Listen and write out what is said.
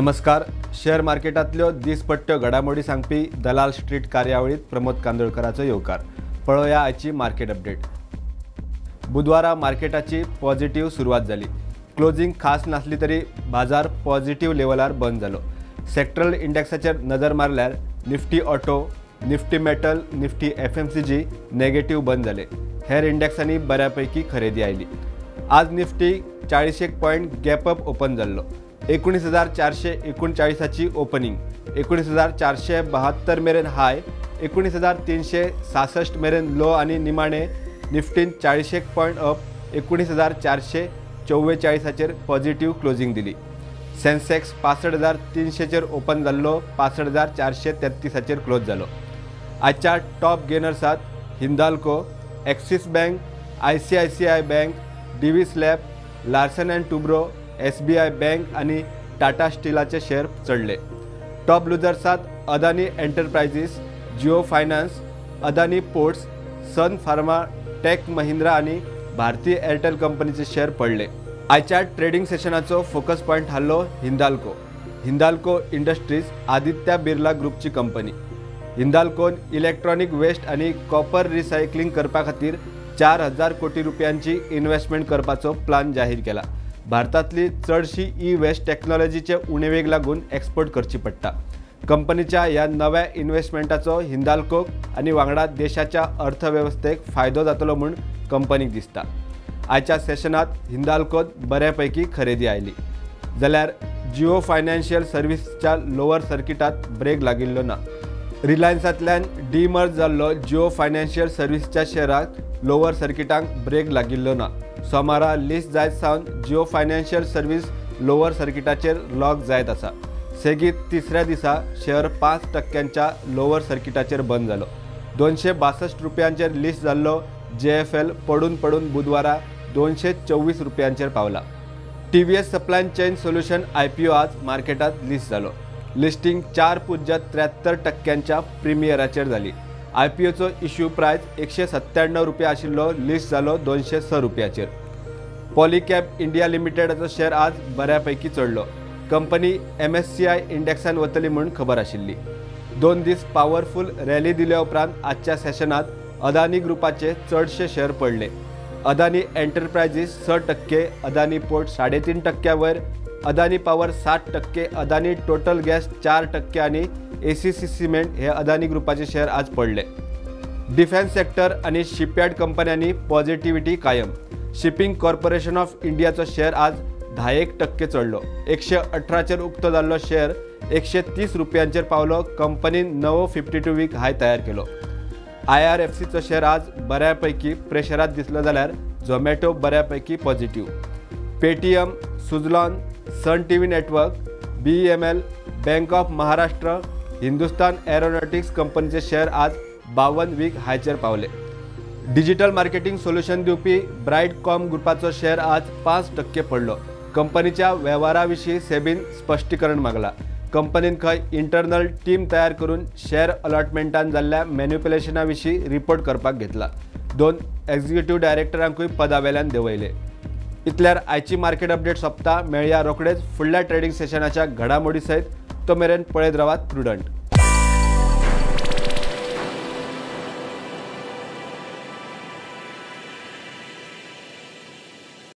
नमस्कार. शेअर मार्केटांतल्यो दिसपट्ट्यो घडामोडी सांगपी दलाल स्ट्रीट कार्यावळीत प्रमोद कांदोळकराचो येवकार पळोवया आयची मार्केट अपडेट. बुधवारा मार्केटाची पॉझिटिव्ह सुरवात झाली. क्लोजिंग खास नसली तरी बाजार पॉझिटिव्ह लेवलार बंद जालो सेक्टरल इंडेक्साचेर नजर मारल्यार Nifty auto Nifty metal Nifty F M C G negative बंद जाले हेर इंडेक्सांनी बऱ्यापैकी खरेदी आयली. आज निफ्टी चाळीशेक पॉयंट गॅप अप ओपन जाल्लो एकोणीस हजार चारशे एकोणचाळीसाची ओपनिंग. एकोणीस हजार चारशे बहात्तर मेरेन हाय एकोणीस हजार तीनशे सासष्ट मेरेन लो आणि निमाणे निफ्टीन चाळीसेक पॉयंट अप एकोणीस हजार चारशे चव्वेचाळीसाचेर पॉझिटिव्ह क्लोजिंग दिली. सेन्सेक्स पासष्ट हजार तीनशेचेर ओपन जाल्लो पासष्ट हजार चारशे तेत्तीसाचेर क्लोज जालो. आजच्या top गेनर्सात Hindalco Axis Bank I C I C I Bank Divi's lab Larsen and Toubro S B I Bank आणि टाटा स्टीलाचे शेअर चढले. Top लुजर्सात Adani Enterprises Jio Finance Adani Ports Sun Pharma Tech Mahindra आणि Bharti Airtel कंपनीचे share पडले. आयच्या trading सेशनाचो focus point हाल्लो Hindalco. Hindalco industries Aditya Birla ग्रुपची कंपनी. हिंदाल्कोन इलेक्ट्रॉनिक वेस्ट आणि कॉपर रिसायकलिंग करपा खातीर चार हजार कोटी रुपयांची इन्व्हेस्टमेंट करपाचो प्लान जाहीर केला. भारतातली चडशी ई वेस्ट टॅक्नॉलॉजीचे उणेवेक लागून एक्सपोर्ट करची पडटा कंपनीच्या ह्या नव्या इन्व्हेस्टमेंटाचो हिंदाल्कोक आणि वांगडा देशाच्या अर्थव्यवस्थेक फायदो जातलो म्हूण कंपनीक दिसता. आयच्या सेशनात हिंदाल्कोत बऱ्यापैकी खरेदी आयली. जाल्यार जिओ फायनान्शियल सर्व्हिसच्या लोअर सर्किटात ब्रेक लागिल्लो ना. रिलायन्सांतल्यान डिमर्ज जाल्लो जिओ फायनान्शियल सर्व्हिसच्या शेअराक लोअर सर्किटांक ब्रेक लागिल्लो ना. सोमारा लिस्ट जायत सावन जिओ फायनान्शियल सर्व्हिस लोअर सर्किटाचेर लॉक जायत आसा. सेगीत तिसऱ्या दिसा शेअर पांच टक्क्यांच्या लोअर सर्किटाचेर बंद जालो दोनशे बासष्ट रुपयांचेर लिस्ट जाल्लो जे एफ एल पडून पडून बुधवारा दोनशे चोवीस रुपयांचेर पावला. T V S supply chain solution I P O आज मार्केटात लिस्ट जालो लिस्टिंग चार पुज्य त्र्याहत्तर टक्क्यांच्या प्रिमियराचेर जाली आय पी ओचो इश्यू प्रायस एकशे सत्त्याण्णव रुपया आशिल्लो लिस्ट जालो दोनशे स रुपयाचेर. पॉलिकॅप इंडिया लिमिटेडाचो शेअर आज बऱ्यापैकी चडलो company M S C I इंडेक्सान वतली म्हूण खबर आशिल्ली. दोन दीस पॉवरफूल रॅली दिल्या उपरांत आजच्या सेशनात अदानी ग्रुपाचे चडशे शेअर पडले. अदानी एंटरप्रायजीस स टक्के अदानी पोर्ट साडेतीन टक्क्या वयर अदानी पॉवर सात टक्के अदानी टोटल गॅस चार टक्के आणि ए सी सी सिमेंट हे अदानी ग्रुपाचे शेअर आज पडले. डिफेन्स सेक्टर आणि शिपयार्ड कंपन्यांनी पॉझिटिव्हिटी कायम. शिपिंग कॉर्पोरेशन ऑफ इंडियाचो शेअर आज धा एक टक्के चडलो एकशे अठराचेर उक्तो जाल्लो शेअर एकशे तीस रुपयांचेर पावलो. कंपनीन नवो फिफ्टी टू वीक हाय तयार केलो. आय आर एफ सीचो शेअर आज बऱ्यापैकी प्रेशरात दिसलो जाल्यार झोमॅटो बऱ्यापैकी positive Paytm Suzlon Sun T V network B M L bank of Maharashtra Hindustan Aeronautics कंपनीचे शेअर आज बावन्न वीक हायचेर पावले. डिजिटल मार्केटिंग सोल्युशन दिवपी ब्रायट कॉम ग्रुपाचो शेअर आज पाच टक्के पडलो. कंपनीच्या व्यवहाराविषयी सेबीन स्पष्टीकरण मागला. कंपनीन खंय इंटरनल टीम तयार करून शेअर अलॉटमेंटान जाल्ल्या मॅन्युप्युलेशना विशीं रिपोर्ट करपाक घेतला. दोन एक्झिक्युटिव्ह डायरेक्टरांकूय पदावेल्यान देंवयले. इतल्यार आयची मार्केट अपडेट सोंपता मेळया रोखडेच फुडल्या ट्रेडिंग सेशनाच्या घडामोडी सयत तो मेरेन पळयत रावात प्रुडंट